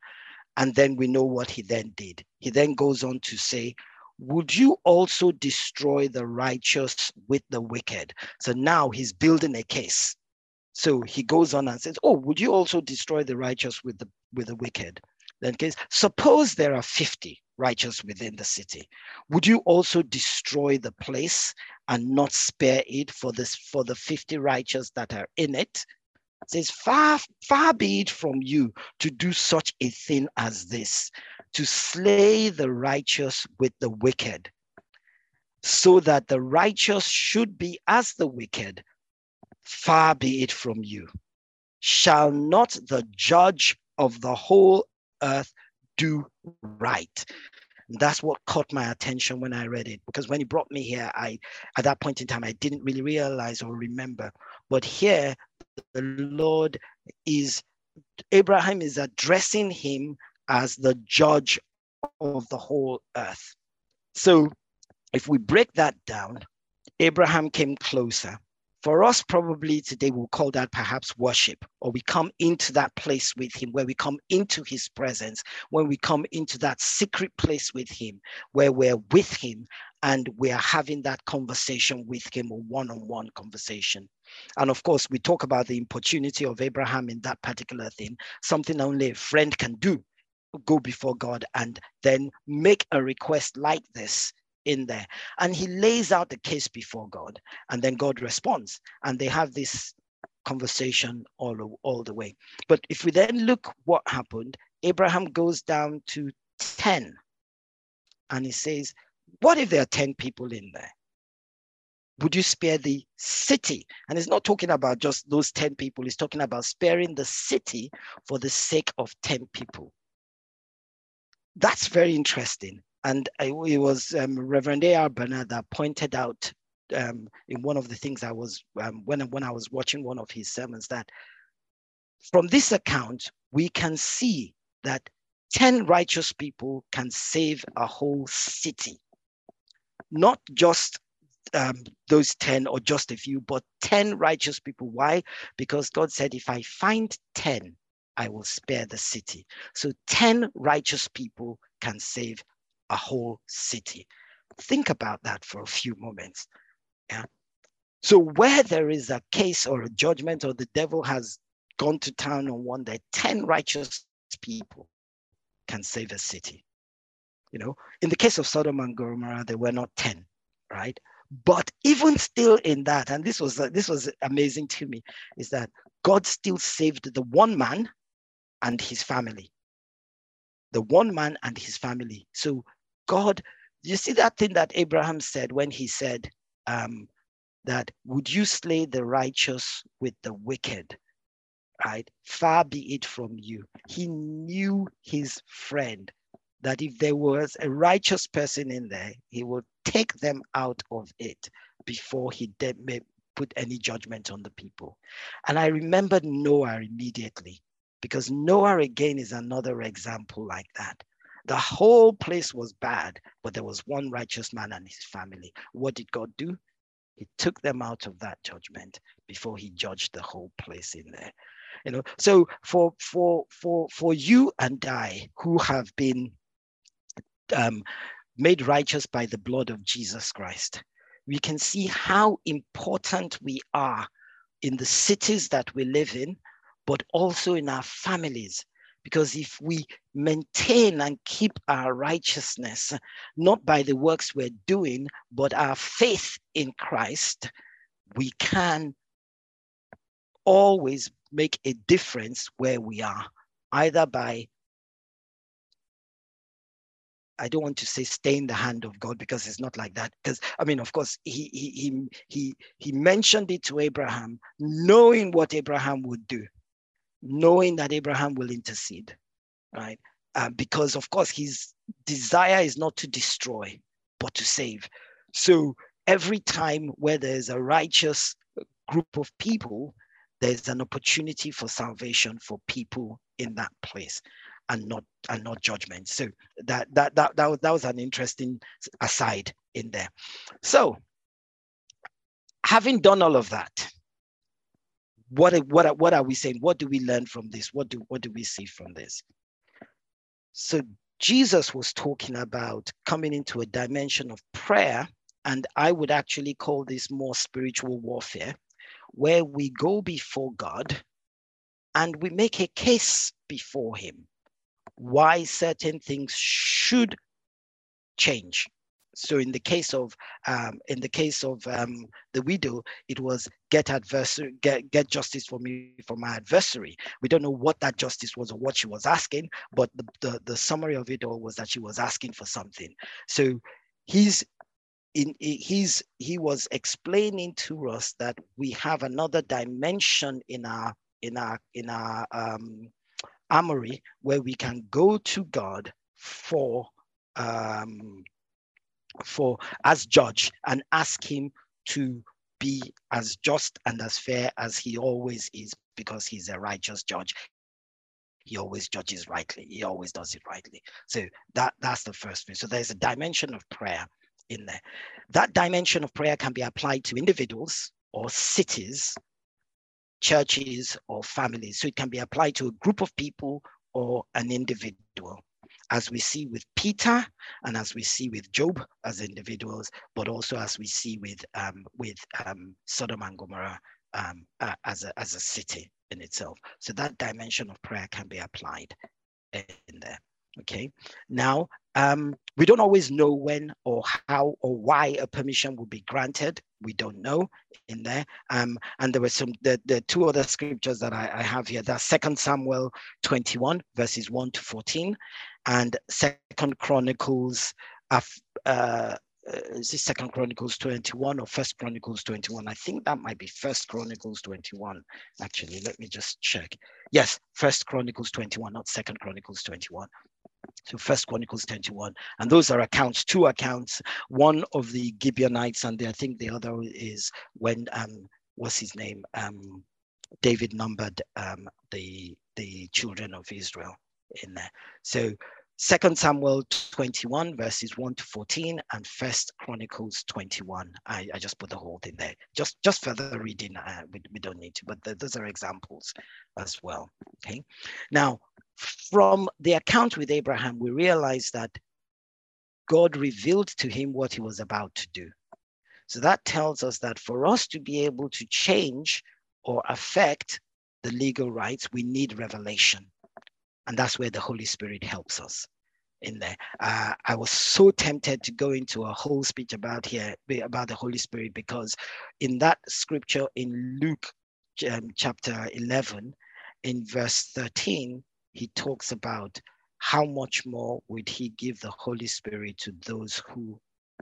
Speaker 2: and then we know what he then did. He then goes on to say, would you also destroy the righteous with the wicked? So now he's building a case. So he goes on and says, Oh, would you also destroy the righteous with the with the wicked? Then case, suppose there are 50 righteous within the city. Would you also destroy the place and not spare it for this for the 50 righteous that are in it? it says, far, far be it from you to do such a thing as this, to slay the righteous with the wicked, so that the righteous should be as the wicked. Far be it from you. Shall not the judge of the whole earth do right. That's what caught my attention when I read it. Because when he brought me here, I at that point in time, I didn't really realize or remember. But here, the Lord is Abraham is addressing him as the judge of the whole earth. So if we break that down, Abraham came closer for us, probably today we'll call that perhaps worship, or we come into that place with Him, where we come into His presence, when we come into that secret place with Him, where we're with Him and we are having that conversation with Him, a one on one conversation. And of course, we talk about the importunity of Abraham in that particular thing, something only a friend can do go before God and then make a request like this in there. And he lays out the case before God, and then God responds, and they have this conversation all, all the way. But if we then look what happened, Abraham goes down to 10, and he says, What if there are 10 people in there? Would you spare the city? And he's not talking about just those 10 people, he's talking about sparing the city for the sake of 10 people. That's very interesting and it was um, Reverend A.R. Bernard that pointed out um, in one of the things I was, um, when, when I was watching one of his sermons, that from this account, we can see that 10 righteous people can save a whole city. Not just um, those 10 or just a few, but 10 righteous people. Why? Because God said, if I find 10, I will spare the city. So 10 righteous people can save a whole city. Think about that for a few moments. Yeah. So where there is a case or a judgment or the devil has gone to town on one day, 10 righteous people can save a city. You know, in the case of Sodom and Gomorrah, there were not 10, right? But even still in that, and this was this was amazing to me, is that God still saved the one man and his family the one man and his family. So God, you see that thing that Abraham said when he said um, that, would you slay the righteous with the wicked? Right? Far be it from you. He knew his friend that if there was a righteous person in there, he would take them out of it before he may put any judgment on the people. And I remembered Noah immediately because Noah again is another example like that. The whole place was bad, but there was one righteous man and his family. What did God do? He took them out of that judgment before he judged the whole place in there. You know, so for for for for you and I who have been um, made righteous by the blood of Jesus Christ, we can see how important we are in the cities that we live in, but also in our families. Because if we maintain and keep our righteousness, not by the works we're doing, but our faith in Christ, we can always make a difference where we are, either by I don't want to say stay in the hand of God because it's not like that. Because I mean, of course, he he he he he mentioned it to Abraham, knowing what Abraham would do, knowing that Abraham will intercede, right? Uh, because of course his desire is not to destroy, but to save. So every time where there's a righteous group of people, there's an opportunity for salvation for people in that place and not and not judgment. So that that that that was, that was an interesting aside in there. So having done all of that, what what what are we saying? What do we learn from this? What do what do we see from this? So Jesus was talking about coming into a dimension of prayer, and I would actually call this more spiritual warfare, where we go before God and we make a case before Him why certain things should change. So in the case of um, in the case of um, the widow, it was get adversary, get, get justice for me for my adversary. We don't know what that justice was or what she was asking, but the, the, the summary of it all was that she was asking for something. So he's in he's he was explaining to us that we have another dimension in our in our in our um, armory where we can go to God for um, for as judge and ask him to be as just and as fair as he always is because he's a righteous judge. He always judges rightly. He always does it rightly. So that that's the first thing. So there's a dimension of prayer in there. That dimension of prayer can be applied to individuals or cities churches or families. So it can be applied to a group of people or an individual, as we see with Peter and as we see with Job as individuals, but also as we see with um, with um, Sodom and Gomorrah um, uh, as a as a city in itself. So that dimension of prayer can be applied in there. Okay. Now, um, we don't always know when or how or why a permission will be granted. We don't know in there. Um, and there were some the, the two other scriptures that I, I have here. That's Second Samuel 21 verses 1 to 14, and Second Chronicles uh, is this Second Chronicles 21 or First Chronicles 21? I think that might be First Chronicles 21. Actually, let me just check. Yes, First Chronicles 21, not Second Chronicles 21. So First Chronicles 21, and those are accounts, two accounts. One of the Gibeonites, and the, I think the other is when um, what's his name? Um, David numbered um, the the children of Israel in there. So Second Samuel 21 verses 1 to 14 and First Chronicles 21. I, I just put the whole thing there. Just just further reading, uh, we, we don't need to, but those are examples as well. Okay. Now from the account with Abraham, we realize that God revealed to him what he was about to do. So that tells us that for us to be able to change or affect the legal rights, we need revelation. And that's where the Holy Spirit helps us in there. Uh, I was so tempted to go into a whole speech about here, about the Holy Spirit, because in that scripture in Luke um, chapter 11, in verse 13, he talks about how much more would he give the Holy Spirit to those who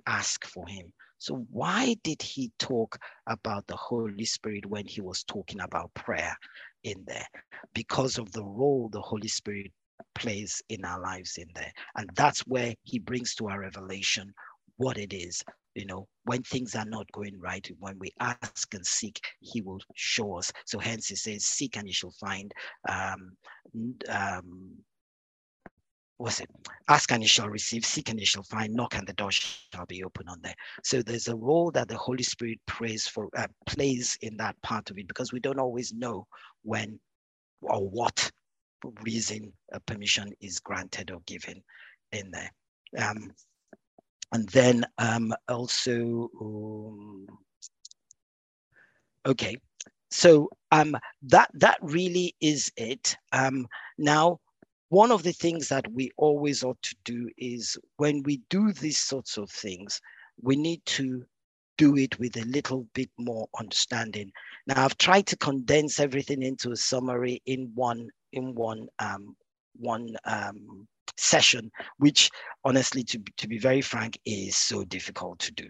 Speaker 2: ask for him. So, why did he talk about the Holy Spirit when he was talking about prayer in there? Because of the role the Holy Spirit plays in our lives in there. And that's where he brings to our revelation what it is you know, when things are not going right, when we ask and seek, he will show us. So hence he says, seek and you shall find. Um, um, what's it? Ask and you shall receive, seek and you shall find, knock and the door shall be open on there. So there's a role that the Holy Spirit prays for, uh, plays in that part of it because we don't always know when or what reason a permission is granted or given in there. Um, and then um, also, um, okay, so um, that that really is it. Um, now, one of the things that we always ought to do is when we do these sorts of things, we need to do it with a little bit more understanding. Now, I've tried to condense everything into a summary in one in one um, one um, session, which honestly, to, to be very frank, is so difficult to do.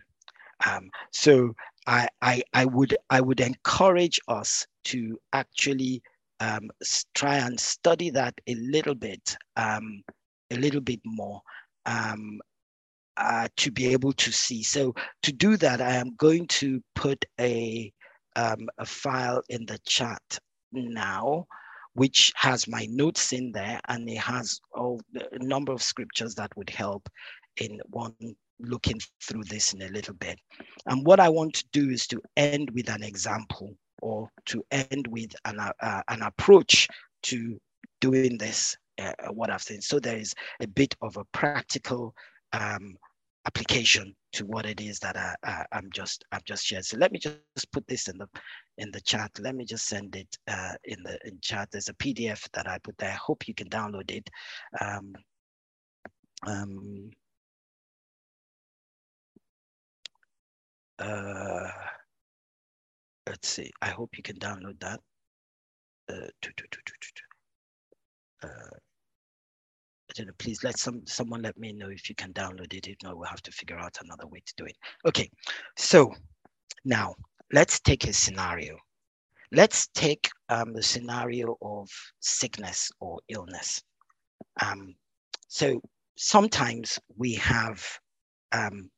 Speaker 2: Um, so I, I, I, would, I would encourage us to actually um, try and study that a little bit, um, a little bit more um, uh, to be able to see. So to do that, I am going to put a, um, a file in the chat now which has my notes in there and it has all the number of scriptures that would help in one looking through this in a little bit. And what I want to do is to end with an example or to end with an, uh, an approach to doing this, uh, what I've seen. So there is a bit of a practical um, application to what it is that I, I, am just I've just shared. So let me just put this in the in the chat. Let me just send it uh, in the in chat. There's a PDF that I put there. I hope you can download it. Um, um, uh, let's see. I hope you can download that. Uh, uh, please let some someone let me know if you can download it. If not, we'll have to figure out another way to do it. Okay, so now let's take a scenario. Let's take um, the scenario of sickness or illness. Um, so sometimes we have um,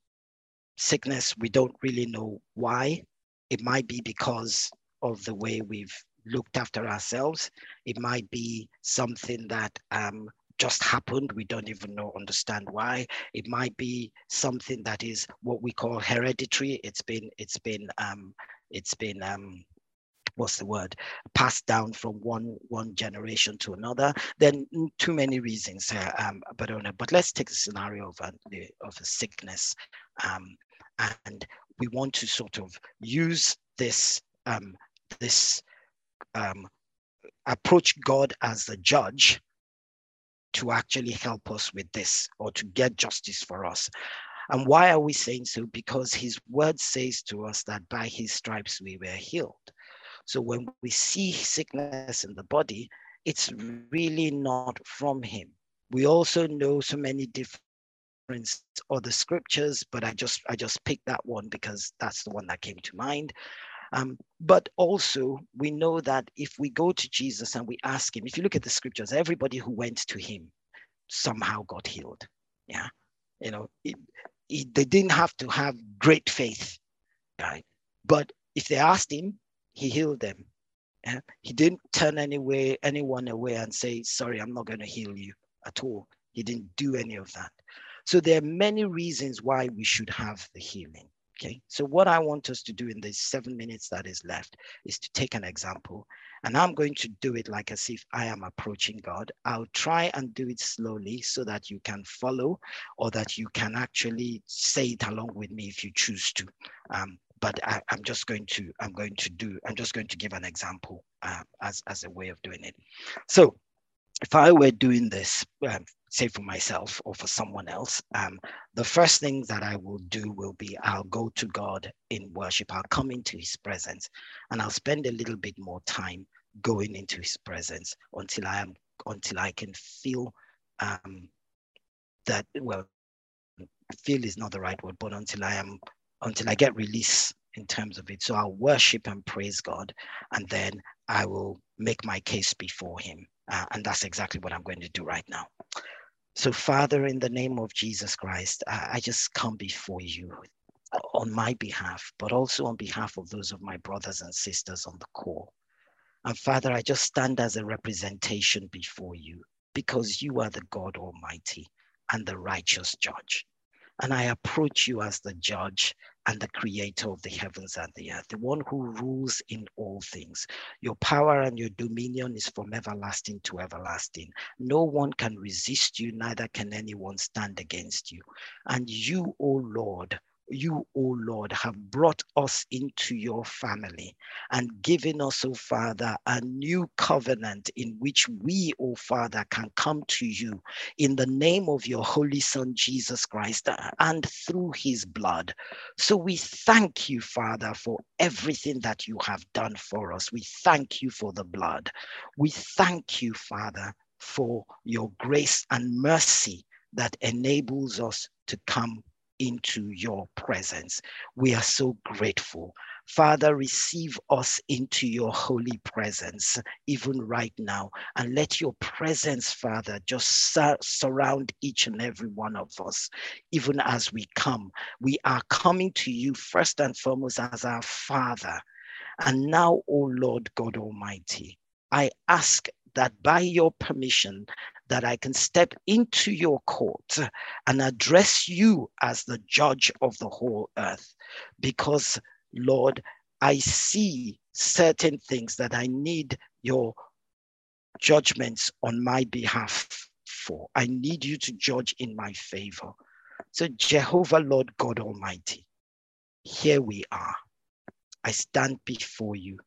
Speaker 2: sickness, we don't really know why. It might be because of the way we've looked after ourselves. It might be something that um, just happened. We don't even know, understand why. It might be something that is what we call hereditary. It's been, it's been, um, it's been, um, what's the word, passed down from one one generation to another. Then too many reasons, uh, um, but uh, but let's take the scenario of a, of a sickness, um, and we want to sort of use this um, this um, approach God as the judge to actually help us with this or to get justice for us. And why are we saying so? Because his word says to us that by his stripes we were healed. So when we see sickness in the body, it's really not from him. We also know so many different other scriptures, but I just I just picked that one because that's the one that came to mind. Um, but also, we know that if we go to Jesus and we ask him, if you look at the scriptures, everybody who went to him somehow got healed. Yeah. You know, it, it, they didn't have to have great faith, right? But if they asked him, he healed them. Yeah? He didn't turn anyway, anyone away and say, sorry, I'm not going to heal you at all. He didn't do any of that. So there are many reasons why we should have the healing. Okay, so what I want us to do in the seven minutes that is left is to take an example, and I'm going to do it like as if I am approaching God. I'll try and do it slowly so that you can follow or that you can actually say it along with me if you choose to. Um, but I, am just going to, I'm going to do, I'm just going to give an example uh, as, as a way of doing it. So if I were doing this, um, say for myself or for someone else, um, the first thing that I will do will be I'll go to God in worship. I'll come into His presence, and I'll spend a little bit more time going into His presence until I am until I can feel um, that. Well, feel is not the right word, but until I am until I get release in terms of it. So I'll worship and praise God, and then I will make my case before Him. Uh, and that's exactly what I'm going to do right now. So, Father, in the name of Jesus Christ, I, I just come before you. on my behalf, but also on behalf of those of my brothers and sisters on the call. And Father, I just stand as a representation before you because you are the God Almighty and the righteous judge. And I approach you as the judge and the creator of the heavens and the earth, the one who rules in all things. Your power and your dominion is from everlasting to everlasting. No one can resist you, neither can anyone stand against you. And you, O Lord, you, O Lord, have brought us into your family and given us, O Father, a new covenant in which we, O Father, can come to you in the name of your Holy Son, Jesus Christ, and through his blood. So we thank you, Father, for everything that you have done for us. We thank you for the blood. We thank you, Father, for your grace and mercy that enables us to come into your presence. We are so grateful. Father, receive us into your holy presence, even right now. And let your presence, Father, just sur- surround each and every one of us, even as we come. We are coming to you first and foremost as our Father. And now, O Lord God Almighty, I ask that by your permission, that I can step into your court and address you as the judge of the whole earth. Because, Lord, I see certain things that I need your judgments on my behalf for. I need you to judge in my favor. So, Jehovah, Lord God Almighty, here we are. I stand before you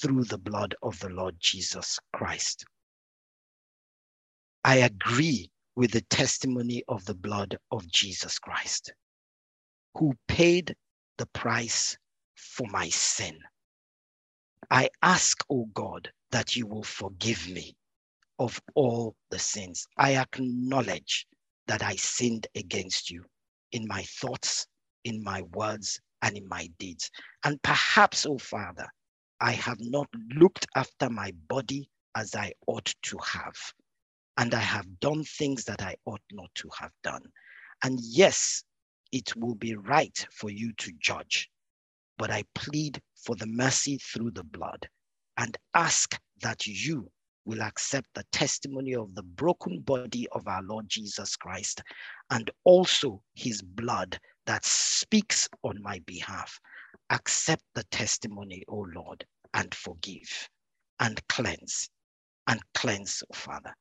Speaker 2: through the blood of the Lord Jesus Christ. I agree with the testimony of the blood of Jesus Christ, who paid the price for my sin. I ask, O oh God, that you will forgive me of all the sins. I acknowledge that I sinned against you in my thoughts, in my words, and in my deeds. And perhaps, O oh Father, I have not looked after my body as I ought to have and I have done things that I ought not to have done. And yes, it will be right for you to judge, but I plead for the mercy through the blood and ask that you will accept the testimony of the broken body of our Lord Jesus Christ and also his blood that speaks on my behalf. Accept the testimony, O Lord, and forgive and cleanse and cleanse, O Father.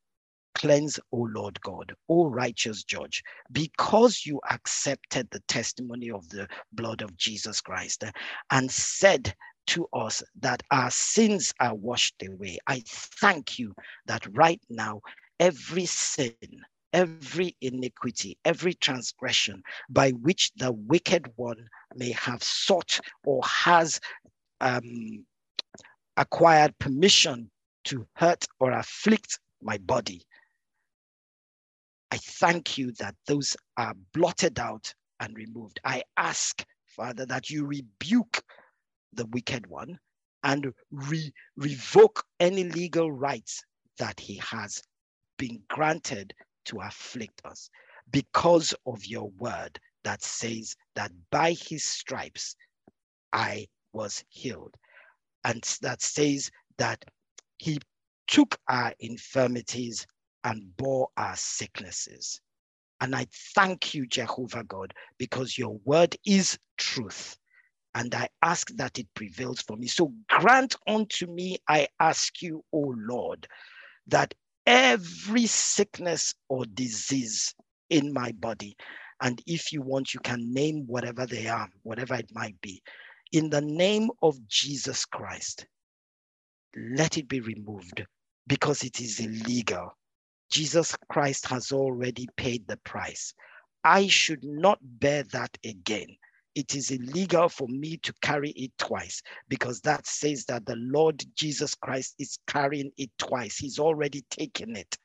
Speaker 2: Cleanse, O Lord God, O righteous judge, because you accepted the testimony of the blood of Jesus Christ and said to us that our sins are washed away. I thank you that right now, every sin, every iniquity, every transgression by which the wicked one may have sought or has um, acquired permission to hurt or afflict my body I thank you that those are blotted out and removed. I ask, Father, that you rebuke the wicked one and re- revoke any legal rights that he has been granted to afflict us because of your word that says that by his stripes I was healed. And that says that he took our infirmities and bore our sicknesses. And I thank you, Jehovah God, because your word is truth. And I ask that it prevails for me. So grant unto me, I ask you, O Lord, that every sickness or disease in my body, and if you want, you can name whatever they are, whatever it might be, in the name of Jesus Christ, let it be removed because it is illegal Jesus Christ has already paid the price. I should not bear that again. It is illegal for me to carry it twice because that says that the Lord Jesus Christ is carrying it twice. He's already taken it.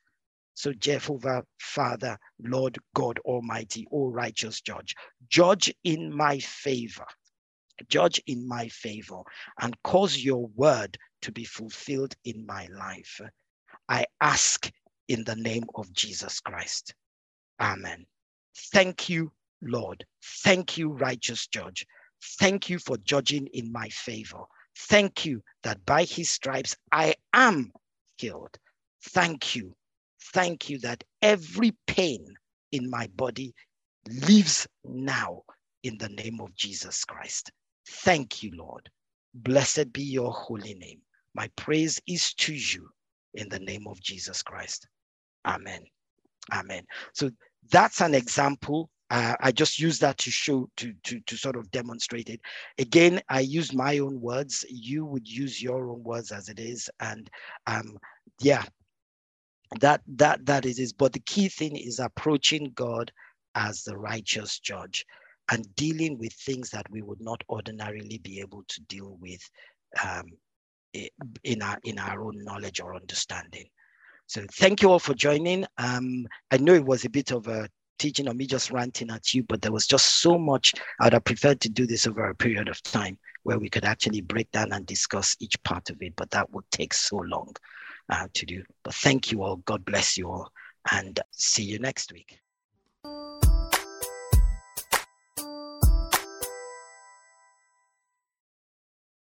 Speaker 2: So, Jehovah, Father, Lord God Almighty, O righteous judge, judge in my favor, judge in my favor, and cause your word to be fulfilled in my life. I ask in the name of Jesus Christ. Amen. Thank you Lord. Thank you, righteous judge. Thank you for judging in my favor. Thank you that by his stripes I am healed. Thank you. Thank you that every pain in my body lives now in the name of Jesus Christ. Thank you, Lord. Blessed be your holy name. My praise is to you in the name of Jesus Christ. Amen. Amen. So that's an example. Uh, I just use that to show, to, to, to sort of demonstrate it. Again, I use my own words. You would use your own words as it is. And um, yeah, that that that is it. But the key thing is approaching God as the righteous judge and dealing with things that we would not ordinarily be able to deal with um, in our in our own knowledge or understanding. So thank you all for joining. Um, I know it was a bit of a teaching or me just ranting at you, but there was just so much. I'd have preferred to do this over a period of time where we could actually break down and discuss each part of it, but that would take so long uh, to do. But thank you all. God bless you all, and see you next week.